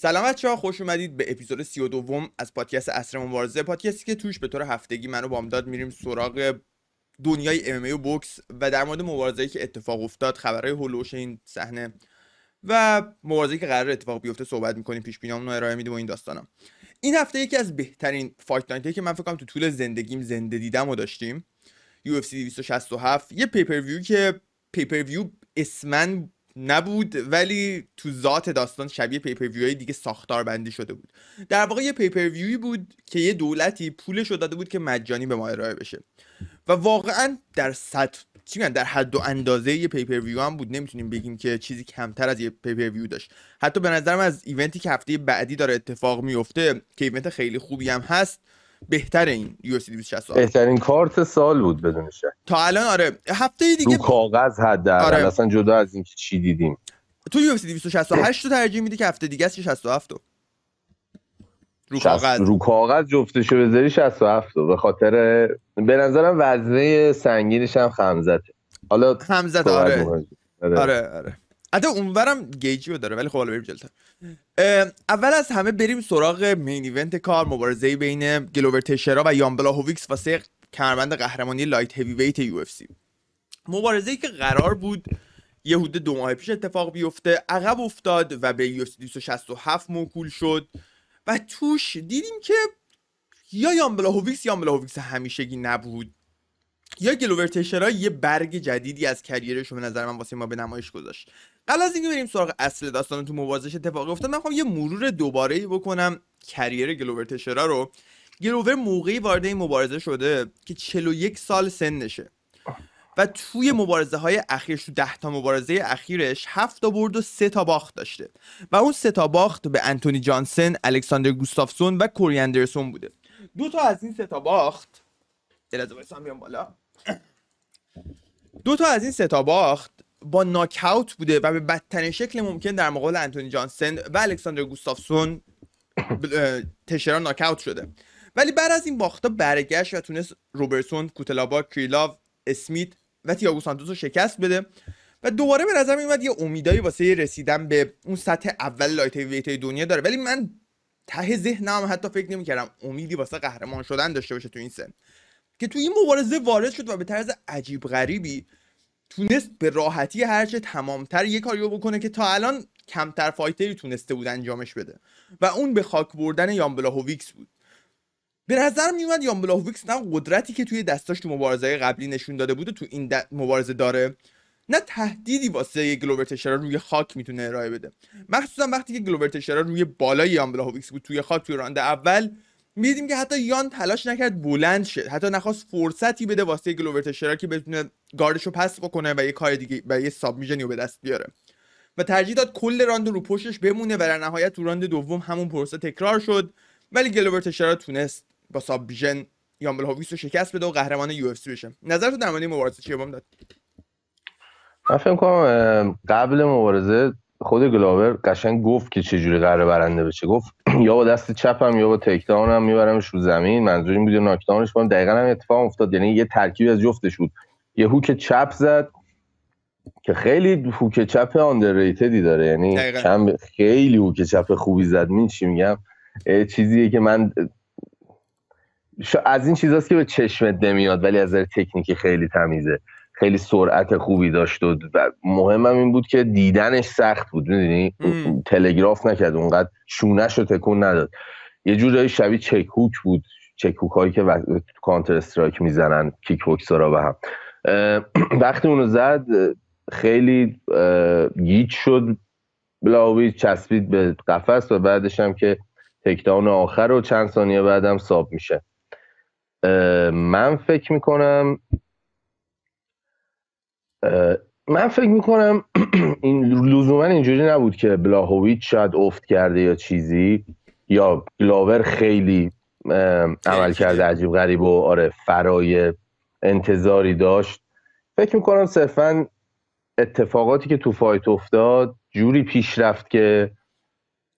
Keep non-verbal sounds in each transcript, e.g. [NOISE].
سلام بچه ها خوش اومدید به اپیزود سی و دوم از پادکست عصر مبارزه پادکستی که توش به طور هفتگی من و بامداد میریم سراغ دنیای MMA و بوکس و در مورد مبارزه‌ای که اتفاق افتاد خبرهای حول و حوش این صحنه و مبارزه‌ای که قرار اتفاق بیفته صحبت می‌کنیم پیش بینامون رو ارائه میدیم و این داستانا. این هفته یکی از بهترین fight night که من فکر کنم تو طول زندگیم زنده دیدم و داشتیم UFC 267 یه pay-per-view که pay-per-view اسماً نبود ولی تو ذات داستان شبیه pay-per-view دیگه ساختار بندی شده بود. در واقع یه pay-per-view ی بود که یه دولتی پولش رو داده بود که مجانی به ما ارائه بشه. و واقعا در سطح چی در حد و اندازه یه pay-per-view هم بود. نمی‌تونیم بگیم که چیزی کمتر از یه pay-per-view داشت. حتی به نظرم از event ی که هفته بعدی داره اتفاق میفته که event خیلی خوبی هم هست بهتر این UFC 267 بهترین کارت سال بود بدون شک. تا الان آره. هفته دیگه رو کاغذ حد آره. اصلا جدا از اینکه چی دیدیم. تو UFC 268 تو ترجیح میدی که هفته دیگه است 67 تو رو؟ کاغذ. رو کاغذ جفتشو بذاری 67 به خاطر به نظرم وزنه سنگینش هم خمزته. حالا خمزت آره. آره آره. حتی اونورم گیجی رو داره ولی خب حالا بریم جلوتر اول از همه بریم سراغ main event card مبارزه بین گلوور تشرا و یان بلاهوویکس واسه کمربند قهرمانی light heavyweight UFC. مبارزه ای که قرار بود یه حدود دو ماه پیش اتفاق بیفته عقب افتاد و به یو 267 موکول شد و توش دیدیم که یا یان بلاهوویکس یان بلاهوویکس همیشگی نبود. یا گلوور یه برگ جدیدی از career ش رو به نظر من واسه ما به نمایش گذاشت. قبل از اینکه بریم سراغ اصل داستان تو مبارزه‌ش اتفاقی افتاد من یه مرور دوباره بکنم کریر گلوور تشرا رو. گلوور موقعی وارد این مبارزه شده که 41 سال سنشه. و توی مبارزه های اخیرش تو ده تا مبارزه اخیرش هفت تا برد و سه تا باخت داشته. و اون سه تا باخت به انتونی جانسن، الکساندر گوستافسون و کوری اندرسون بوده. دو تا از این سه تا باخت. بالا. دو تا از این سه تا باخت با ناکاوت بوده و به بدترین شکل ممکن در مقابل انتونی جانسن و الکساندر گوستافسون تشران ناکاوت شده. ولی بعد از این باختا برگشت و تونست روبرتسون کوتلابا کریلاو اسمیت و تیاگو سانتوس رو شکست بده و دوباره به نظر میومد یه امیدایی واسه رسیدن به اون سطح اول lightweight دنیا داره. ولی من ته ذهنم حتی فکر نمی‌کردم امیدی واسه قهرمان شدن داشته باشه تو این سن. که تو این مبارزه وارد شد و به طرز عجیب غریبی تونست به راحتی هرچه تمامتر یه کاریو بکنه که تا الان کمتر fighter ی تونسته بود انجامش بده. و اون به خاک بردن یان بلاهوویکس بود. به نظر میومد یان بلاهوویکس نه قدرتی که توی دستاش تو مبارزه قبلی نشون داده بود و تو این مبارزه داره نه تهدیدی واسه گلوبر تشرا روی خاک می‌تونه ارائه بده. مخصوصا وقتی که گلوبر تشرا روی بالای یان بلاهوویکس بود توی خاک توی راند اول می‌دیدیم که حتی یان تلاش نکرد بلند شه. حتی نخواست فرصتی بده واسه گلوور تشرا که بتونه گاردش رو pass بکنه و یه کار دیگه و یه submission ی رو به دست بیاره. و ترجیح داد کل راند رو پشتش بمونه و در نهایت تو راند دوم همون پروسه تکرار شد. ولی گلوور تشرا تونست با submission یان بلاهویکس رو شکست بده و قهرمان UFC بشه. نظر تو در مورد مبارزه چیه بامداد؟ من فکر کنم قبل مبارزه خود گلاور قشنگ گفت که چجوری قراره برنده بشه. گفت [CLEARS THROAT] یا با دست چپم یا با takedown میبرمش رو زمین. منظور این بود knockdown ش کنم. دقیقا هم اتفاق افتاد. یعنی یه ترکیب از جفتش بود. یه هوک چپ زد که خیلی هوک چپ آندرریتدی داره. یعنی چند خیلی هوک چپ خوبی زد. می چی میگم؟ چیزیه که من از این چیزاست که به چشمت نمیاد ولی از تکنیکی خیلی تمیزه. خیلی سرعت خوبی داشت و مهمم این بود که دیدنش سخت بود می‌دونی؟ تلگراف نکرد اونقدر شونش رو تکون نداد. یه جورایی شبیه چک هوک بود چک هوک هایی که کانتر استرایک می‌زنن کیک بوکسرا به هم. [CLEARS THROAT] وقتی اونو زد خیلی گیت شد بلاوی چسبید به قفس و بعدش هم که تکداون آخر و چند ثانیه بعدم ساب میشه. من فکر می‌کنم من فکر می‌کنم [CLEARS THROAT] این لزوما اینجوری نبود که بلاهویچ شاید افت کرده یا چیزی یا گلاور خیلی عمل کرده عجیب غریب و آره فرای انتظاری داشت. فکر می‌کنم صرفا اتفاقاتی که تو فایت افتاد جوری پیش رفت که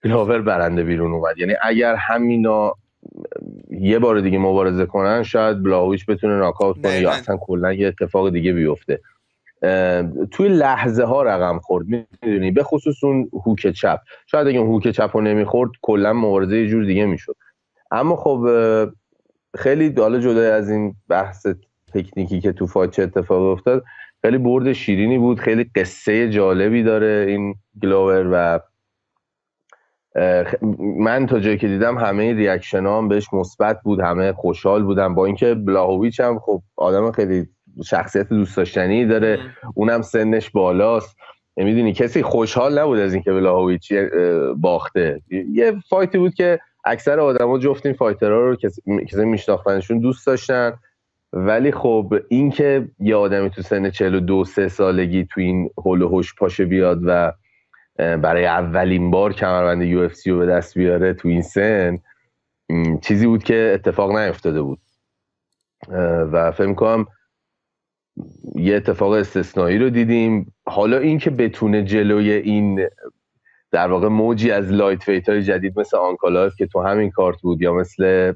گلاور برنده بیرون اومد. یعنی اگر همینا یه بار دیگه مبارزه کنن شاید بلاهویچ بتونه ناکاوت کنه یا اصلا کلا یه اتفاق دیگه بیفته. توی لحظه ها رقم خورد می‌دونی؟ به خصوص اون هوک چپ. شاید اگه اون hook چپ رو نمی‌خورد کلا مبارزه یه جور دیگه می‌شد. اما خب خیلی حالا جدای از این بحث تکنیکی که تو fight چه اتفاق افتاد خیلی برد شیرینی بود خیلی قصه جالبی داره این گلوور و من تا جایی که دیدم همه reaction هم بهش مثبت بود همه خوشحال بودن. با اینکه بلاهویچ هم خب آدم خیلی شخصیت دوست داشتنی داره. اونم سنش بالاست. می‌دونی کسی خوشحال نبود از اینکه بلاهویچ باخته. یه fight ی بود که اکثر آدما جفت این fighter ها رو کسی میشناختنشون دوست داشتن. ولی خب اینکه یه آدمی تو سن 42 سه سالگی تو این حول و حوش پاشه بیاد و برای اولین بار کمربند UFC رو به دست بیاره تو این سن چیزی بود که اتفاق نیفتاده بود. و فکر کنم یه اتفاق استثنایی رو دیدیم. حالا اینکه بتونه جلوی این در واقع موجی از lightweight های جدید مثل آنکالایف که تو همین کارت بود یا مثل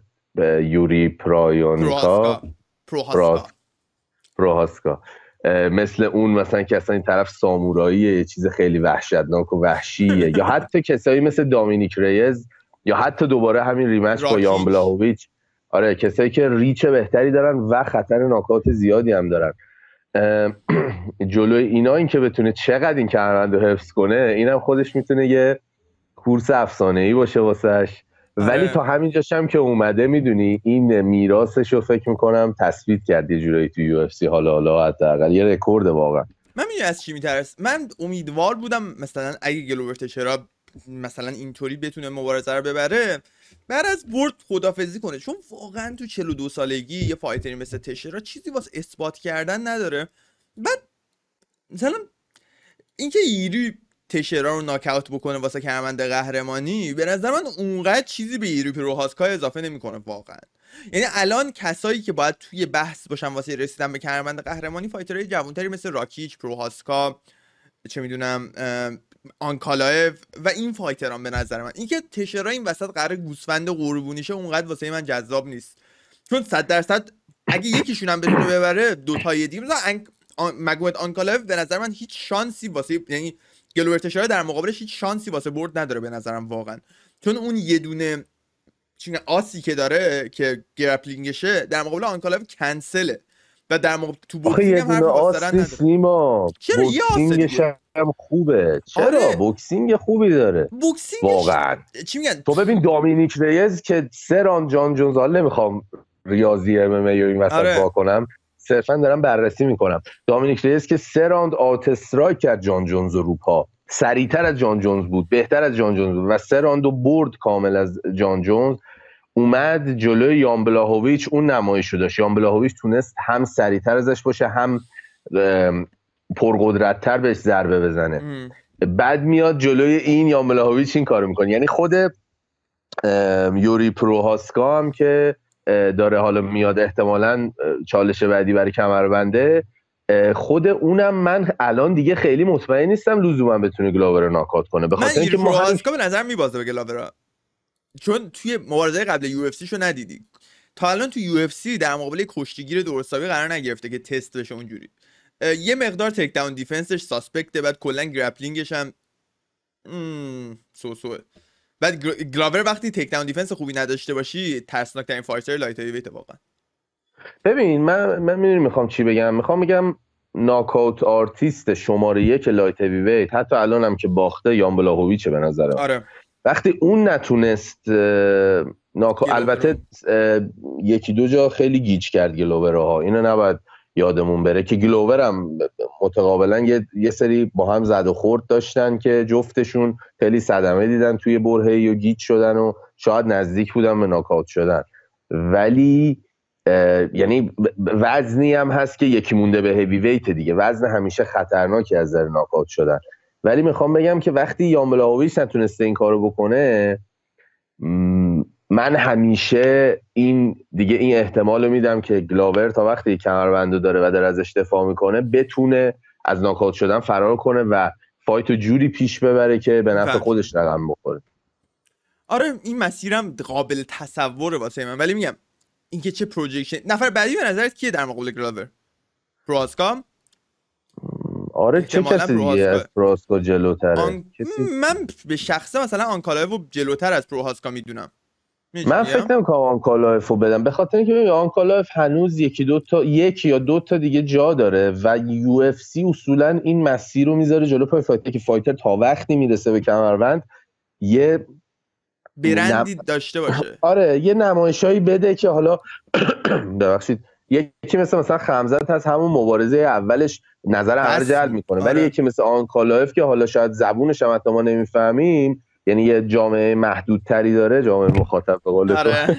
یوری پرایونکا پروهاسکا. مثل اون مثلا که اصلا این طرف ساموراییه یه چیز خیلی وحشتناک و وحشیه. یا حتی کسایی مثل دامینیک ریز یا حتی دوباره همین rematch با یان بلاهویچ. آره کسایی که reach بهتری دارن و خطر ناکات زیادی هم دارن. جلوی اینا این که بتونه چقدر این کمربند رو حفظ کنه اینم خودش می‌تونه یه کورس افسانه ای باشه واسش. ولی آره. تا همینجاش هم که اومده می‌دونی این میراثش رو فکر می‌کنم تثبیت کرد یه جورایی تو UFC حالا حالا حداقل. یه رکورد واقعا. من می‌دونی از چی میترس من امیدوار بودم مثلا اگه گلوبر تشرا مثلا اینطوری بتونه مبارزه رو ببره بعد از برد خداحافظی کنه. چون واقعا تو 42 سالگی یه fighter ی مثل تشرا چیزی واسه اثبات کردن نداره. بعد مثلا اینکه ایری تشرا رو ناکاوت بکنه واسه کمربند قهرمانی به نظر من اونقدر چیزی به ایری روهاسکا اضافه نمی‌کنه واقعا. یعنی الان کسایی که باید توی بحث باشن واسه رسیدن به کمربند قهرمانی fighter های جوانتری مثل راکیچ پروهاسکا چه می‌دونم آنکالایف و این fighter ان به نظر من. اینکه تشرا این وسط قراره گوسفند قربونیشه اونقدر واسه من جذاب نیست. چون صد درصد اگه یکیشون هم بتونه ببره دو تای دیگه مثلا مگومت آنکالایف به نظر من هیچ شانسی واسه یعنی گلوبر تشرا در مقابلش هیچ شانسی واسه برد نداره به نظرم واقعا. چون اون یه دونه آسی که داره که grappling شه در مقابل آنکالایف کنسله. و در موقع تو بوکسینگ هم حرف نیما چرا بوکسینگش هم خوبه. چرا؟ آره. بوکسینگ خوبی داره. بوکسینگ واقعا. چی میگن؟ تو ببین دامینیک ریز که سه راند جان جونز حالا نمی‌خوام MMA ریاضی این وسط آره. کنم صرفا دارم بررسی می‌کنم. دامینیک ریز که سه راند outstrike کرد جان جونز رو پاش سریعتر از جان جونز بود بهتر از جان جونز بود و سه راند برد کامل از جان جونز. اومد جلوی یان بلاهویچ اون نمایش رو داشت. یان بلاهویچ تونست هم سریعتر ازش باشه هم پرقدرتتر بهش ضربه بزنه. بعد میاد جلوی این یان بلاهویچ این کارو می‌کنه. یعنی خود یوری پروهاسکا هم که داره حالا میاد احتمالا چالش بعدی برای کمربنده خود اونم من الان دیگه خیلی مطمئن نیستم لزوما بتونه گلاور ناکات کنه. به خاطر اینکه به نظر میبازه به گلاور. چون توی مبارزه قبل UFC شو ندیدی. تا الان تو UFC در مقابل کشتیگیر درست حسابی قرار نگرفته که تست بشه اونجوری. یه مقدار takedown defense ش suspect ه بعد کلا grappling ش هم so so. بعد گلاور وقتی takedown defense خوبی نداشته باشی ترسناک ترین fighter light heavyweight واقعا. ببین من من می‌خوام چی بگم؟ می‌خوام بگم knockout artist شماره یک light heavyweight حتی الانم که باخته یان بلاهوویچه به نظرم. آره. وقتی اون نتونست ناک البته یکی دو جا خیلی گیج کرد گلاور ها اینو نباید یادمون بره که گلاور هم متقابلا یه،, یه سری با هم زد و خورد داشتن که جفتشون خیلی صدمه دیدن توی برهه و گیج شدن و شاید نزدیک بودن به ناکاوت شدن. ولی یعنی وزنی هم هست که یکی مونده به heavyweight دیگه. وزن همیشه خطرناکی از در ناکاوت شدن. ولی می‌خوام بگم که وقتی یان بلاهوویچ نتونسته این کارو بکنه من همیشه این دیگه این احتمال رو میدم که گلاور تا وقتی کمربندو داره و داره ازش دفاع می‌کنه بتونه از ناکات شدن فرار کنه و fight رو جوری پیش ببره که به نفع بله. خودش رقم بخوره. آره این مسیرم قابل تصوره واسه من. ولی میگم اینکه چه projection نفر بعدی به نظرت کیه در مقابل گلاور؟ پروهاسکام آره چه کسی دیگه از پروهاسکا جلوتره؟ آن... من به شخصه مثلا آنکالایف رو جلوتر از پروهاسکا می‌دونم. من فکر نمی‌کنم آنکالایف رو بدم. به خاطر اینکه آنکالایف هنوز یکی دو تا یک یا دو تا دیگه جا داره و UFC اصولا این مسیر رو می‌ذاره جلو پای fighter که fighter تا وقتی می‌رسه به کمربند یه برندی داشته باشه. آره یه نمایشایی بده که حالا [CLEARS THROAT] ببخشید. یکی مثل مثلا خمزت از همون مبارزه اولش نظر همه رو جلب می‌کنه آره. ولی یکی مثل آنکالایف که حالا شاید زبونش هم ما نمی‌فهمیم یعنی یه جامعه محدودتری داره جامعه مخاطب به قول آره.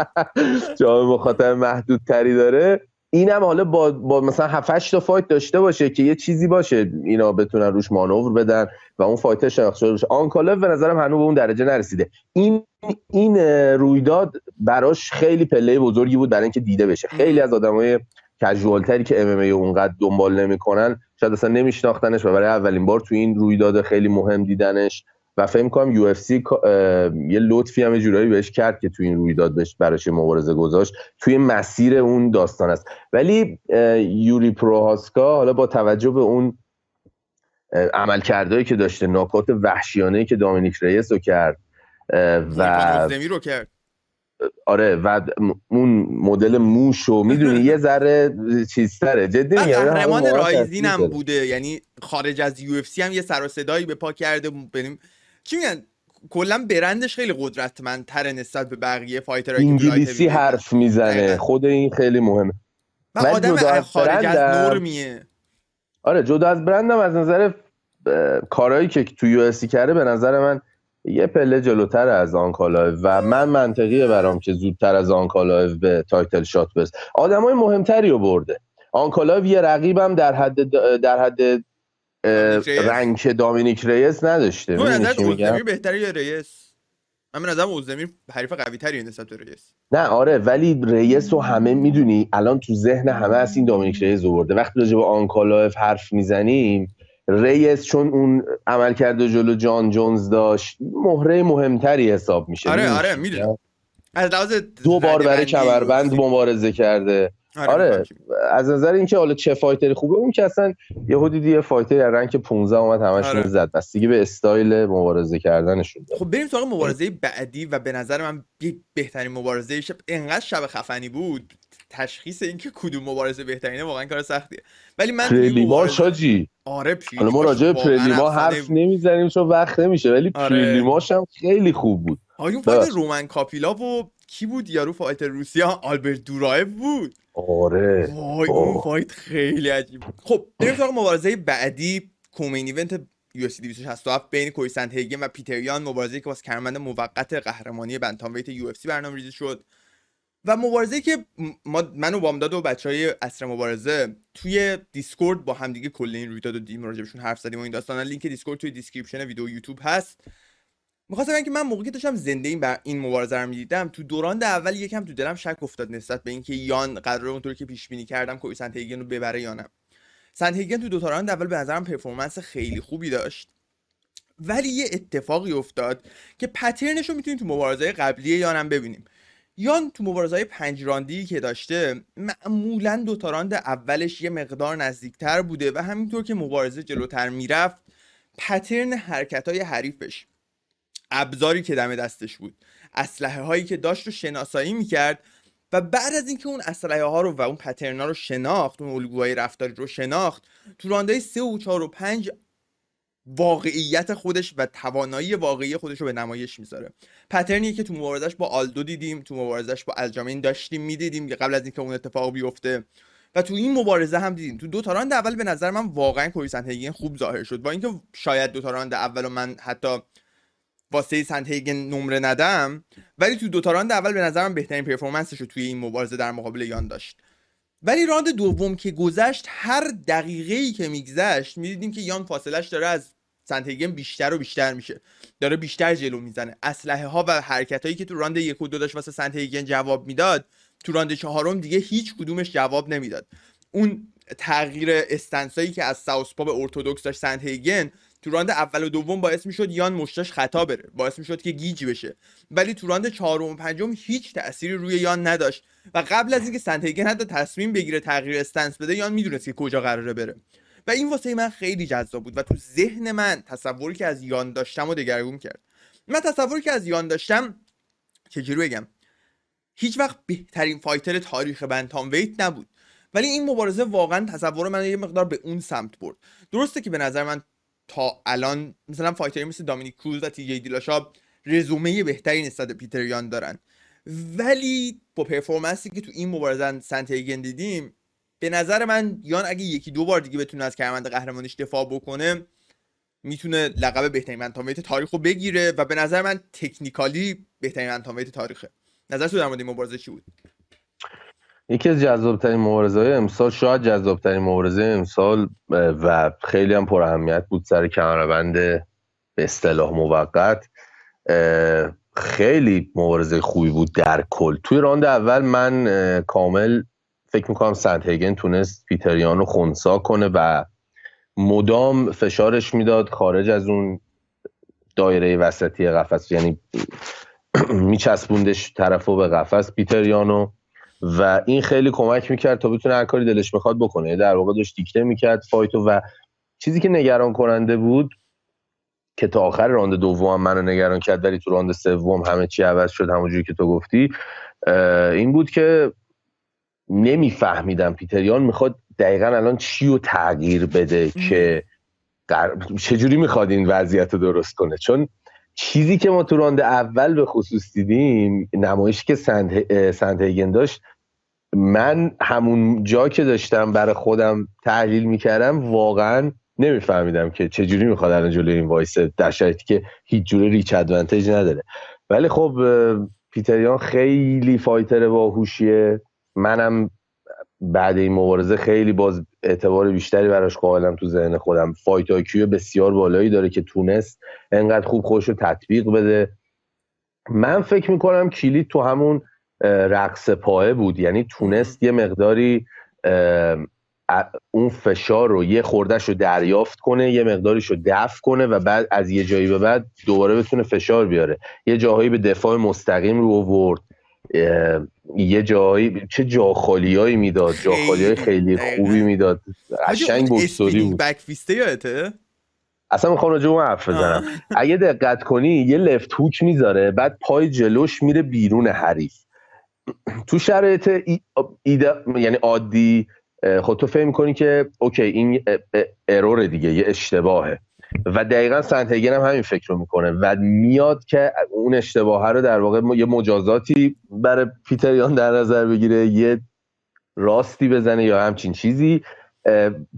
[LAUGHS] جامعه مخاطب محدودتری داره اینم حالا با, با مثلا 7 تا fight داشته باشه که یه چیزی باشه اینا بتونن روش مانور بدن و اون fighter شناخته بشه آنکالایف به نظرم هنوز به اون درجه نرسیده. این این رویداد براش خیلی پله بزرگی بود برای اینکه دیده بشه. خیلی از آدمای casual تری که MMA اونقدر دنبال نمی‌کنن شاید اصلا نمیشناختنش و برای اولین بار تو این رویداد خیلی مهم دیدنش. و فکر کنم UFC یه لطفی هم جورایی بهش کرد که توی این رویداد بهش براش مبارزه گذاشت. توی مسیر اون داستان است. ولی یوری پروهاسکا حالا با توجه به اون عملکردهایی که داشته ناکات وحشیانه که دامینیک ریس رو کرد و رو کرد. آره و اون مدل موشو می‌دونی یه ذره چیزتره. جدی میگم قهرمان رایزین هم بوده. یعنی خارج از یو هم یه سر و صدایی به پا کرده. بریم چی میگن؟ کلا برندش خیلی قدرتمندتر نسبت به بقیه فایترهای انگلیسی حرف می‌زنه. خود این خیلی مهمه. و آدم خارج از نورمیه. آره جدا از برندم از نظر کارهایی که تو UFC کرده به نظر من یه پله جلوتر از آنکالایف و من منطقیه برام که زودتر از آنکالایف به title shot برسه آدمای مهمتری رو برده. آنکالایف یه رقیبم در حد در حد rank دامینیک ریس نداشته. تو نظر اوزدمیر بهتره یا ریس من به نظرم اوزدمیر حریف قوی تری نسبت ریس نه آره ولی ریس رو همه می‌دونی. الان تو ذهن همه از این دامینیک ریس برده وقتی راجع به آنکالایف حرف می‌زنیم ریس چون اون عمل کرده جلو جان جونز داشت مهره مهمتری حساب میشه. آره آره می‌دونم. از لحاظ دو بار برای کمربند مبارزه کرده. آره, آره از نظر اینکه حالا چه fighter ی خوبه اون که اصلا یه دیگه fighter rank 15 اومد همشون آره. زد بستگی به استایل مبارزه کردنشون خب بریم سراغ مبارزه بعدی و به نظر من بهترین مبارزه شب انقدر شب خفنی بود. تشخیص اینکه کدوم مبارزه بهترینه واقعا کار سختیه. ولی من prelim ا شاجی. آره حالا ما راجع به prelim ا حرف نمی‌زنیم چون وقت نمیشه ولی آره. هم خیلی خوب بود. اون fight رومن کاپیلا و کی بود یارو fighter روسیا آلبرت دورایف بود. آره. وای اون fight خیلی عجیب خب بریم سراغ مبارزه بعدی. co-main event UFC 267 بین کوری سندهیگن و پیتر یان مبارزه که واسه کمربند موقت قهرمانی bantamweight UFC برنامه‌ریزی شد. و مبارزه که ما من و بامداد و بچه های عصر مبارزه توی دیسکورد با همدیگه کل این رویداد و دیدیم راجبشون حرف زدیم و این داستان لینک دیسکورد توی description ویدیو یوتیوب هست. می‌خواستم بگم که من موقعی داشتم زنده این بر این مبارزه رو می‌دیدم تو دو راند اول یکم تو دلم شک افتاد نسبت به اینکه یان قراره اونطوری که پیش بینی کردم کوری سندهیگن رو ببره یا نه. سندهیگن تو دو تا اول به نظرم performance خیلی خوبی داشت. ولی یه اتفاقی افتاد که پترنش رو می‌تونیم تو مبارزه قبلی یانم ببینیم. یان تو مبارزه های پنج راندی که داشته معمولا دو تا راند اولش یه مقدار نزدیکتر بوده و همینطور که مبارزه جلوتر می‌رفت پترن حرکت های حریفش. ابزاری که دم دستش بود. اسلحه هایی که داشت رو شناسایی می‌کرد و بعد از اینکه اون اسلحه ها رو و اون پترنا رو شناخت اون الگوهای رفتاری رو شناخت تو رانده 3 و 4 و 5 واقعیت خودش و توانایی واقعی خودش رو به نمایش می‌ذاره. پتر یانی که تو مبارزش با آلدو دیدیم تو مبارزش با الجامین داشتیم می‌دیدیم قبل از اینکه اون اتفاق بیفته. و تو این مبارزه هم دیدیم. تو دو تا راند اول به نظر من واقعا کوری سندهیگن خوب ظاهر شد. با اینکه شاید دو تا راند اول و من حتی واسه سندهیگن نمره ندم ولی تو دو تا راند اول به نظرم بهترین performance ش رو توی این مبارزه در مقابل یان داشت. ولی راند دوم که گذشت هر دقیقه ای که میگذشت می‌دیدیم که یان فاصلش داره از سنتیگن بیشتر و بیشتر میشه. داره بیشتر جلو می‌زنه. اسلحه ها و حرکت هایی که تو راند یک و دو داشت واسه سنتیگن جواب می‌داد تو راند چهارم دیگه هیچ کدومش جواب نمی‌داد. اون تغییر stance ایی که از southpaw به orthodox داشت سنتیگن تو راند اول و دوم باعث می‌شد یان مشتاش خطا بره. باعث می‌شد که گیج بشه. ولی تو راند چهارم و پنجم هیچ تأثیری روی یان نداشت و قبل از اینکه سنتیگن حتی تصمیم بگیره تغییر stance بده یان می‌دونست که کجا قراره بره. و این واسه من خیلی جذاب بود و تو ذهن من تصوری که از یان داشتم و دگرگون کرد. من تصوری که از یان داشتم چجوری بگم؟ هیچ وقت بهترین fighter تاریخ bantamweight نبود. ولی این مبارزه واقعا تصور من یه مقدار به اون سمت برد. درسته که به نظر من تا الان مثلا fighter ی مثل دامینیک کروز و تی جی دیلاشا رزومه بهتری نسبت پیتر یان دارن. ولی با performance ی که تو این مبارزه سنتیگن دیدیم به نظر من یان اگه یکی دو بار دیگه بتونه از کرمند قهرمانیش دفاع بکنه می‌تونه لقب بهترین انتامویت تاریخ رو بگیره و به نظر من تکنیکالی بهترین انتامویت تاریخه. نظر تو در مورد این مبارزه چی بود؟ یکی از جذابترین مبارزه های امسال شاید جذابترین مبارزه امسال و خیلی هم پر اهمیت بود سر کمربند به اصطلاح موقت. خیلی مبارزه خوبی بود در کل. توی راند اول من کامل فکر می‌کنم سنت هیگن تونست پیتریانو خونسا کنه و مدام فشارش می‌داد خارج از اون دایره وسطی قفس. یعنی [CLEARS THROAT] میچسبوندش طرفو به قفس. پیتریانو و این خیلی کمک می‌کرد تا بتونه هر کاری دلش می‌خواد بکنه. در واقع داشت دیکته می‌کرد fight و و چیزی که نگران کننده بود که تا آخر راند دوم منو نگران کرد ولی تو راند سوم همه چی عوض شد همونجوری که تو گفتی این بود که نمیفهمیدم. پیتریان می‌خواد دقیقا الان چی رو تغییر بده که چجوری می‌خواد این وضعیت رو درست کنه؟ چون چیزی که ما تو راند اول به خصوص دیدیم نمایشی که سنت هیگن داشت من همون جا که داشتم برای خودم تحلیل می‌کردم واقعا نمیفهمیدم که چجوری می‌خواد الان جلوی این وایسه در شرایطی که هیچ جوره ریچ ادوانتیج نداره. ولی خب پیتریان خیلی fighter باهوشیه منم بعد این مبارزه خیلی باز اعتبار بیشتری براش قائلم تو ذهن خودم. fight IQ بسیار بالایی داره که تونست انقدر خوب خودش رو تطبیق بده. من فکر می‌کنم کلید تو همون رقص پایه بود. یعنی تونست یه مقداری اون فشار رو یه خوردش رو دریافت کنه یه مقداریش رو دفع کنه و بعد از یه جایی به بعد دوباره بتونه فشار بیاره. یه جاهایی به دفاع مستقیم رو ورد یه جایی چه جاخالیایی می‌داد جاخالی خیلی خوبی می‌داد. قشنگ بوستوری بود. بک فیسته یادته؟ اصلا می‌خوام راجع اون حرف بزنم. اگه دقت کنی یه لفت هوک می‌ذاره بعد پای جلوش میره بیرون حریف. تو شرایط ایده یعنی عادی خب تو فهم کنی که اوکی این ارور دیگه یه اشتباهه. و دقیقا سنتگن هم همین فکر رو می‌کنه و میاد که اون اشتباه رو در واقع یه مجازاتی برای پیتریان در نظر بگیره یه راستی بزنه یا همچین چیزی.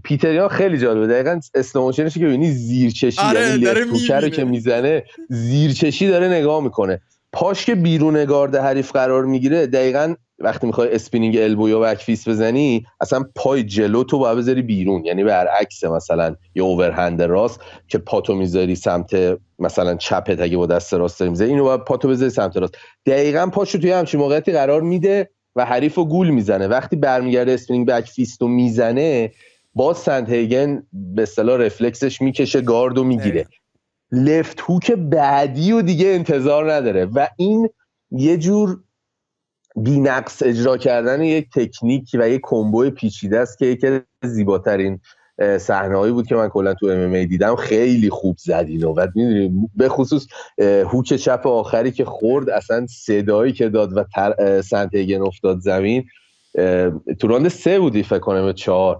پیتریان خیلی جالبه. دقیقا slow motion ش که ببینی زیرچشی آره یعنی که می‌زنه زیرچشی داره نگاه می‌کنه. پاش که بیرون گارد حریف قرار می‌گیره دقیقا وقتی می‌خوای spinning elbow یا back fist بزنی اصلا پای جلو تو باید بذاری بیرون. یعنی برعکس مثلا یه overhand راست که پاتو می‌ذاری سمت مثلا چپت اگه با دست راست داری می‌ذاری اینو باید پاتو بذاری سمت راست. دقیقا پاشو توی همچین موقعیتی قرار میده و حریف رو گول می‌زنه. وقتی برمیگرده spinning back fist رو می‌زنه باز سنت هیگن به اصطلاح رفلکسش می‌کشه گارد و می‌گیره. left hook بعدی و دیگه انتظار نداره. و این یه جور بینقص اجرا کردن یک تکنیک و یک combo پیچیده است که یکی از زیباترین صحنه‌هایی بود که من کلا تو ام دیدم. خیلی خوب زد اینو و می‌دونی به خصوص هوک چپ آخری که خورد اصلا صدایی که داد و تر... سنتگن افتاد زمین. تو راند سه بودی فکر کنم چهار.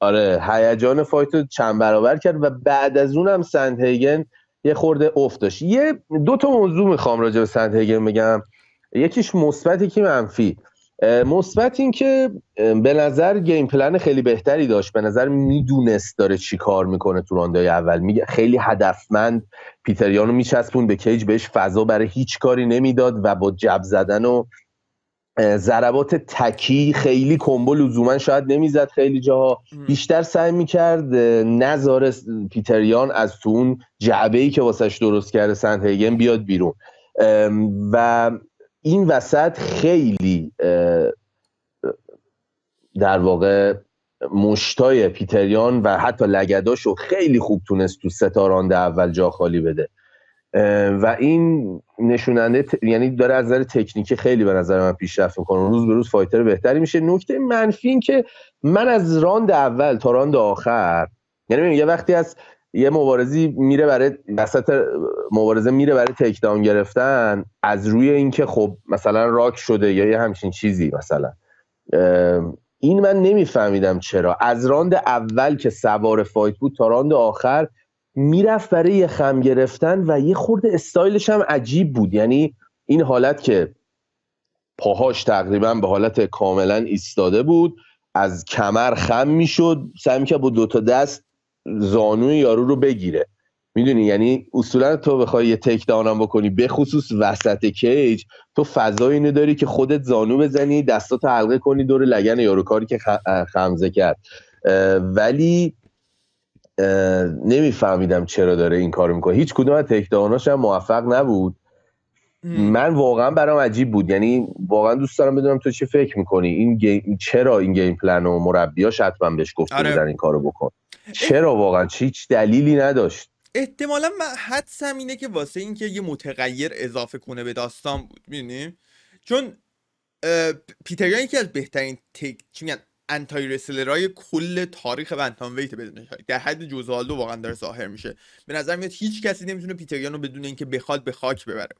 آره هیجان فایت رو چند برابر کرد و بعد از اونم سنتهگن یه خورده افت داشت. یه دو تا موضوع می‌خوام راجع به سنتهگن بگم. یکیش مثبت یکی منفی. مثبت این که به نظر گیم پلن خیلی بهتری داشت. به نظر می‌دونست داره چی کار می‌کنه تو راندای اول. میگه خیلی هدفمند پیتریانو میچسبون به کیج بهش فضا برای هیچ کاری نمی‌داد و با جب زدن و ضربات تکی خیلی کمبو لزوما شاید نمی‌زد خیلی جاها. بیشتر سعی می‌کرد نظار پیتریان از تو اون جعبه ای که واسش درست کرده سنت هیگن بیاد بیرون. و این وسط خیلی در واقع مشتای پیتریان و حتی لگداشو خیلی خوب تونست تو ستارانده اول جا خالی بده. و این نشوننده یعنی داره از نظر تکنیکی خیلی به نظر من پیشرفت می‌کنه. روز به روز فایتر بهتری میشه. نکته منفی این که من از راند اول تا راند آخر یعنی یه وقتی از یه مبارزی میره برای وسط مبارزه میره برای takedown گرفتن از روی اینکه خب مثلا راک شده یا یه همچین چیزی مثلا. این من نمیفهمیدم چرا. از راند اول که سوار fight بود تا راند آخر می‌رفت برای خم گرفتن و یه خورده استایلش هم عجیب بود. یعنی این حالت که پاهاش تقریبا به حالت کاملا ایستاده بود از کمر خم می‌شد سعی که با دوتا دست زانوی یارو رو بگیره. می‌دونی؟ یعنی اصولا تو بخوای یه تک داونم بکنی به خصوص وسط کیج تو فضا اینو داری که خودت زانو بزنی دستاتو حلقه کنی دور لگن یارو کاری که خمزه کرد. ولی نمیفهمیدم چرا داره این کارو می‌کنه. هیچ کدوم از تک هم موفق نبود. من واقعا برام عجیب بود. یعنی واقعا دوست دارم بدونم تو چه فکر می‌کنی. این گیم چرا این گیم پلن و مربیاش حتما بهش گفته آره. این کارو بکن؟ چرا واقعا؟ هیچ دلیلی نداشت. احتمالا من حدسم اینه که واسه اینکه یه متغیر اضافه کنه به داستان بود می‌دونی؟ چون پیتریان یکی از بهترین تک چی میگن؟ anti wrestler ای کل تاریخ bantamweight بدون در حد جوزالدو واقعا داره ظاهر میشه. به نظر میاد هیچ کسی نمی‌تونه پیتریان رو بدون اینکه بخواد به خاک ببره.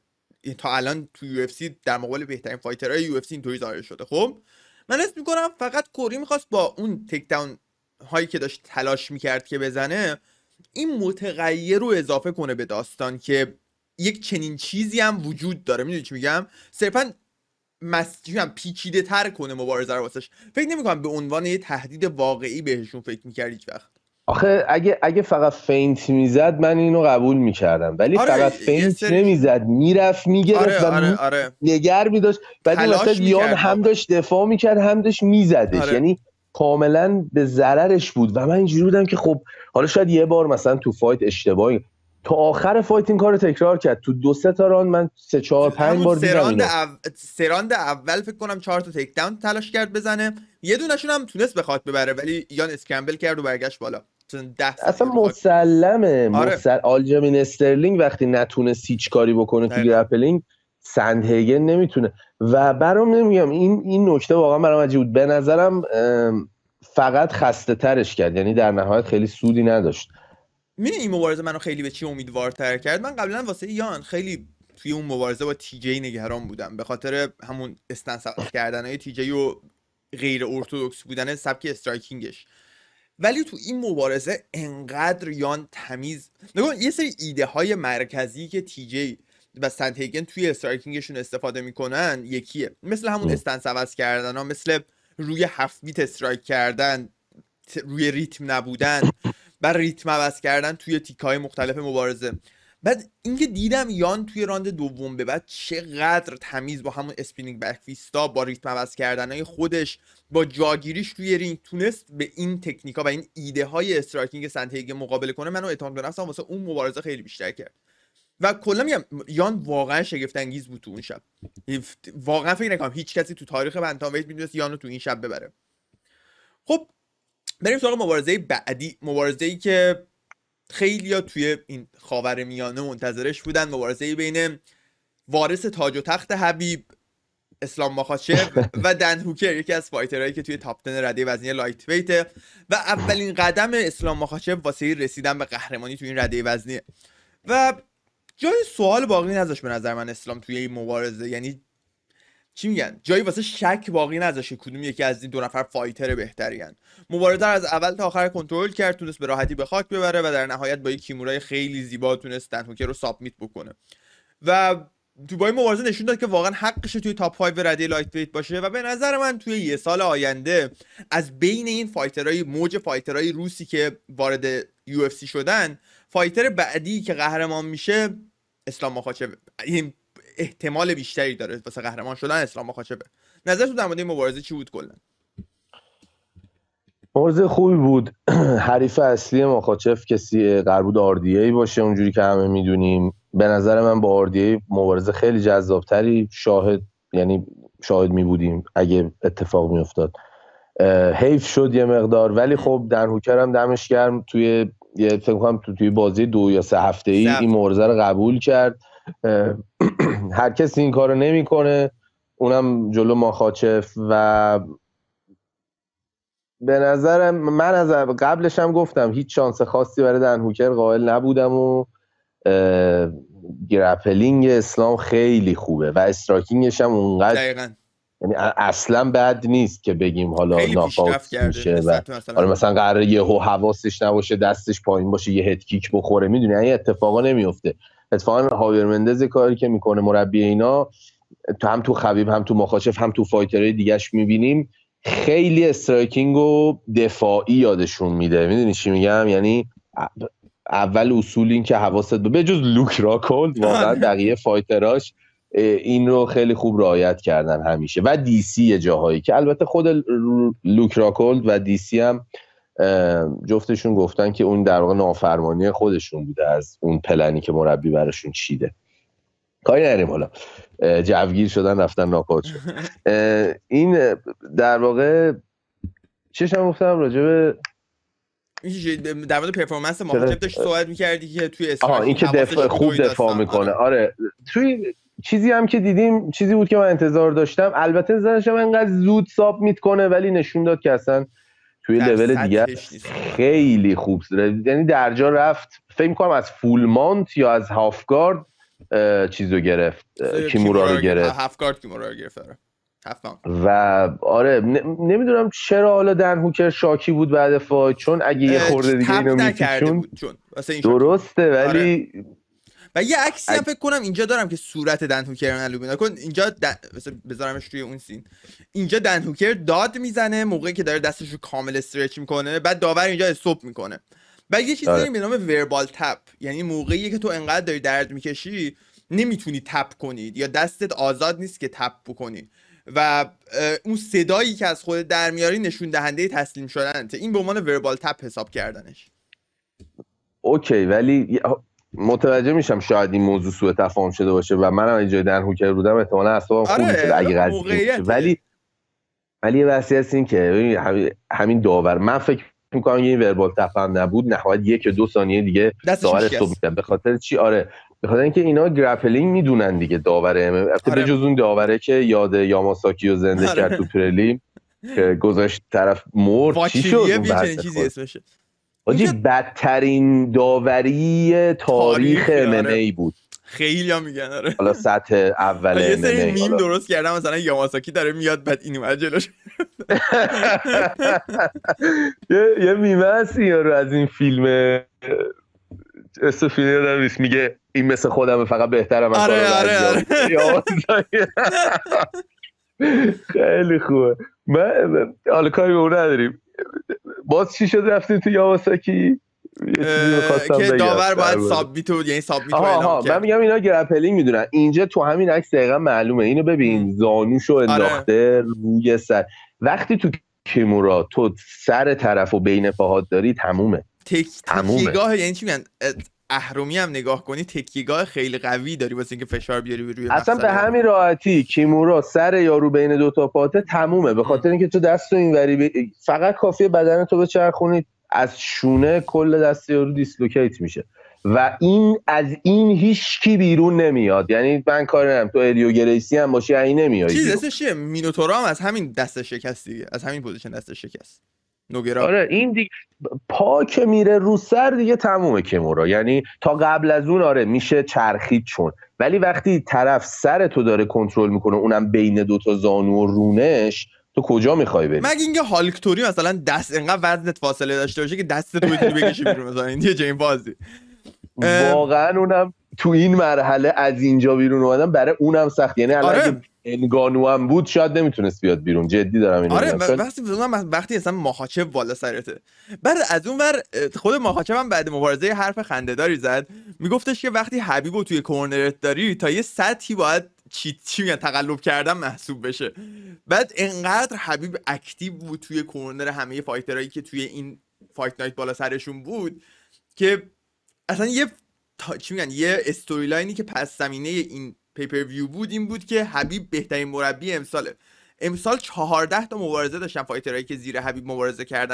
تا الان تو یو در مقابل بهترین fighter های UFC اینطوری ظاهر شده. خب؟ من اسم می‌کنم فقط کوری می‌خواست با اون takedown هایی که داشت تلاش می‌کرد که بزنه این متغیر رو اضافه کنه به داستان که یک چنین چیزی هم وجود داره. می‌دونی چی میگم؟ صرفا مسجون پیچیده تر کنه مبارزه رو واسش. فکر نمی‌کنم به عنوان یه تهدید واقعی بهشون فکر می‌کرد هیچ وقت. آخه اگه اگه فقط feint می‌زد من اینو قبول می‌کردم. ولی آره فقط feint سری... نمی‌زد می‌رفت می‌گرفت آره، آره، آره. نگر میداشت. بعد مثلا یان هم داشت دفاع می‌کرد هم داشت میزدش. آره. یعنی کاملا به ضررش بود. و من اینجوری بودم که خب حالا شاید یه بار مثلا تو fight اشتباهی تا آخر fight این کارو تکرار کرد. تو دو سه تا راند من سه چهار پنج بار دیدم سه راند, او... سه راند اول فکر کنم چهار تا takedown تلاش کرد بزنه. یه دونشون هم تونست به خاک ببره ولی یان scramble کرد و برگشت بالا. اصلا مسلمه. آره. مسل... آلجامین استرلینگ وقتی نتونست هیچ کاری بکنه تو grappling سندهگن نمی‌تونه. و برام نمیگم این این نکته واقعا برام عجیب بود. به نظرم فقط خسته ترش کرد. یعنی در نهایت خیلی سودی نداشت. می‌دونی این مبارزه منو خیلی به چی امیدوارتر کرد؟ من قبلا واسه یان خیلی توی اون مبارزه با تی جی نگران بودم به خاطر همون استنس کردن های تی جی و غیر ارتودکس بودن سبک استرایکینگش. ولی تو این مبارزه انقدر یان تمیز نگاه یه سری ایده های مرکزی که تی جی و سنتیگن توی striking شون استفاده می‌کنن یکیه. مثل همون stance عوض کردن ها مثل روی half beat strike کردن روی ریتم نبودن. [LAUGHS] و ریتم عوض کردن توی تیکای مختلف مبارزه. بعد اینکه دیدم یان توی راند دوم به بعد چقدر تمیز با همون spinning back fist ا با ریتم عوض کردن خودش با جاگیریش روی رینگ تونست به این تکنیکا و این ایده های striking سنتیگن مقابله کنه. منو اعتماد به نفسم واسه اون مبارزه خیلی بیشتر کرد. و کلا میگم یان واقعا شگفت انگیز بود تو اون شب. واقعا فکر نکنم هیچ کسی تو تاریخ bantamweight می‌دونست یانو تو این شب ببره. خب بریم سراغ مبارزه بعدی. مبارزه ای که خیلی ها توی این خاور میانه منتظرش بودن. مبارزه بین وارث تاج و تخت حبیب اسلام مخاچف [LAUGHS] و دن هوکر یکی از fighter هایی که توی top 10 رده وزنی lightweight ه و اولین قدم اسلام مخاچف واسه رسیدن به قهرمانی توی این رده وزنیه و جای سوال باقی نذاشت به نظر من اسلام توی این مبارزه. یعنی چی میگن؟ جایی واسه شک باقی نذاشت کدوم یکی از این دو نفر fighter بهترین مبارزه از اول تا آخر کنترل کرد تونست به راحتی به خاک ببره و در نهایت با یک kimura ی خیلی زیبا تونست دن هوکر رو submit بکنه. و تو با این مبارزه نشون داد که واقعا حقش توی top 5 ردی lightweight باشه و به نظر من توی یه سال آینده از بین این fighter های موج fighter های روسی که وارد یو شدن فایتر بعدی که قهرمان میشه اسلام مخاچه این احتمال بیشتری داره واسه قهرمان شدن اسلام مخاچبه نظر تو در مورد این مبارزه چی بود کلا؟ مبارزه خوبی بود. [CLEARS THROAT] حریف اصلی مخاچف کسی قرار بود آردیه باشه اونجوری که همه می‌دونیم. به نظر من با آردیه مبارزه خیلی جذابتری شاهد یعنی شاهد می بودیم اگه اتفاق می افتاد حیف شد یه مقدار ولی خب دن هوکر دمش گرم. توی یه فکر کنم تو توی بازه دو یا سه هفته ای این مبارزه رو قبول کرد. هر کسی این کارو نمی‌کنه اونم جلو ماخاچف و به نظر من از قبلش هم گفتم هیچ شانس خاصی برای دن هوکر قائل نبودم و grappling اسلام خیلی خوبه و striking ش هم اونقدر یعنی اصلا بد نیست که بگیم حالا ناکاوت میشه و مثلا, مثلا قراره یه حواسش نباشه دستش پایین باشه یه head kick بخوره می‌دونی؟ این اتفاقا نمیفته اتفاقا هاویر مندز کاری که می‌کنه مربی اینا تو هم تو خبیب هم تو مخاچف هم تو fighter های دیگهش می‌بینیم خیلی striking و دفاعی یادشون میده. می‌دونی چی میگم؟ یعنی اول اصول این که حواست به جز لوک راکولد واقعا بقیه fighter اش این رو خیلی خوب رعایت کردن همیشه. و دی سی جاهایی که البته خود لوک راکولد و دی سی هم جفتشون گفتن که اون در واقع نافرمانی خودشون بوده از اون پلنی که مربی براشون چیده. کاری نریم حالا. جوگیر شدن رفتن ناکات شد [LAUGHS] این در واقع چشم گفتم؟ راجع به در مورد پرفورمنس مهاجم داشت صحبت می‌کردی که توی آها این که دفاع خوب دفاع می‌کنه. آره. توی چیزی هم که دیدیم چیزی بود که من انتظار داشتم. البته زنشم انقدر زود ساب میت کنه ولی نشون داد که اصلا توی لول دیگه خیلی خوب یعنی در جا رفت. فکر می‌کنم از فولمانت یا از هافگارد چیزو گرفت. کیمورا رو گرفت. هافگارد کیمورا رو گرفت آره. و آره نمی‌دونم چرا حالا دن هوکر شاکی بود بعد فایت چون اگه یه خورده دیگه اینو میکشون درسته ولی آره. و یه عکسی هم فکر کنم اینجا دارم که صورت دن هوکر معلومه کن. اینجا دن... بذارمش روی اون سین. اینجا دن هوکر داد می‌زنه موقعی که داره دستش رو کامل استرچ می‌کنه بعد داور اینجا استوب می‌کنه. و یه چیزی داریم به نام وربال تپ. یعنی موقعی که تو انقدر داری درد می‌کشی نمی‌تونی تپ کنید یا دستت آزاد نیست که تپ بکنی. و اون صدایی که از خود در میاری نشون دهنده تسلیم شدنته. این به عنوان وربال تپ حساب کردنش. اوکی ولی متوجه میشم شاید این موضوع سوء تفاهم شده باشه و منم اینجا در هوکر بودم احتمالاً اصلا خوب آره، شده اگه قضیه ولی ولی یه وصیت هست این که همین داور. من فکر می‌کنم این وربال تپ هم نبود نهایت یک دو ثانیه دیگه داور استوب به خاطر چی؟ آره. به خاطر اینکه اینا گرپلینگ می‌دونن دیگه داوره آره. به جز اون داوره که یاد یاماساکی رو زنده آره. کرد تو پرلیم که گذاشت طرف مرد. چی شد چیزی اسمشه. آجی بدترین داوری تاریخ ام ای بود. خیلی ها میگن آره. حالا سطح اول یه سری میم درست کردم مثلا یاماساکی داره میاد بعد این اومد جلوش. [LAUGHS] یه میمه هست رو از این فیلم استفیلی یادم میگه این مثل خودم فقط بهتره من آره آره, آره. [LAUGHS] [LAUGHS] خیلی خوبه. من حالا کاری به اون نداریم. باز چی شد رفتیم تو یاماساکی که داور باید submit یعنی submit من میگم اینا grappling می‌دونن. اینجا تو همین عکس دقیقا معلومه. اینو ببین زانوشو آره. انداخته روی سر. وقتی تو kimura تو سر طرف و بین پاهات داری تمومه. تک تمومه. یعنی چی میگن؟ اهرمی هم نگاه کنی تکیگاه خیلی قوی داری واسه اینکه فشار بیاری روی اصلا به همین راحتی kimura سر یارو بین دو تا پاته تمومه به خاطر اینکه تو دست اینوری فقط کافیه بدن تو به چرخونی از شونه کل دست یارو dislocate میشه. و این از این هیچ کی بیرون نمیاد. یعنی من کار نمی‌دونم تو هلیو گریسی هم باشی این نمیاد چیز دستش مینوتورو هم از همین دست شکست دیگه. از همین position دست شکست. نوگیرا. آره این دیگه پا که میره رو سر دیگه تمومه kimura یعنی تا قبل از اون آره میشه چرخید چون. ولی وقتی طرف سر تو داره کنترل می‌کنه اونم بین دوتا زانو و رونش تو کجا می‌خوای بری؟ مگه اینکه هالکتوری مثلا دست انقدر وزنت فاصله داشته باشه که دست تو بتونی بکشی بیرون مثلا. این دیگه بازی. واقعا اونم تو این مرحله از اینجا بیرون اومدن برای اونم سخت. یعنی آره. انگانو هم بود شاید نمی‌تونست بیاد بیرون. جدی دارم اینو آره وقتی وقتی اصلا ماخاچه بالا سرته. بعد از اون ور خود ماخاچه هم بعد مبارزه حرف خندهداری زد. میگفتش که وقتی حبیبو توی corner ت داری تا یه سطحی باید چی چی میگن تقلب کردن محسوب بشه. بعد انقدر حبیب active بود توی corner همه fighter هایی که توی این fight night بالا سرشون بود که اصلا یه تا... چی میگن یه storyline ی که پس زمینه این pay-per-view بود این بود که حبیب بهترین مربی امساله. امسال 14 تا مبارزه داشتن fighter هایی که زیر حبیب مبارزه کردن.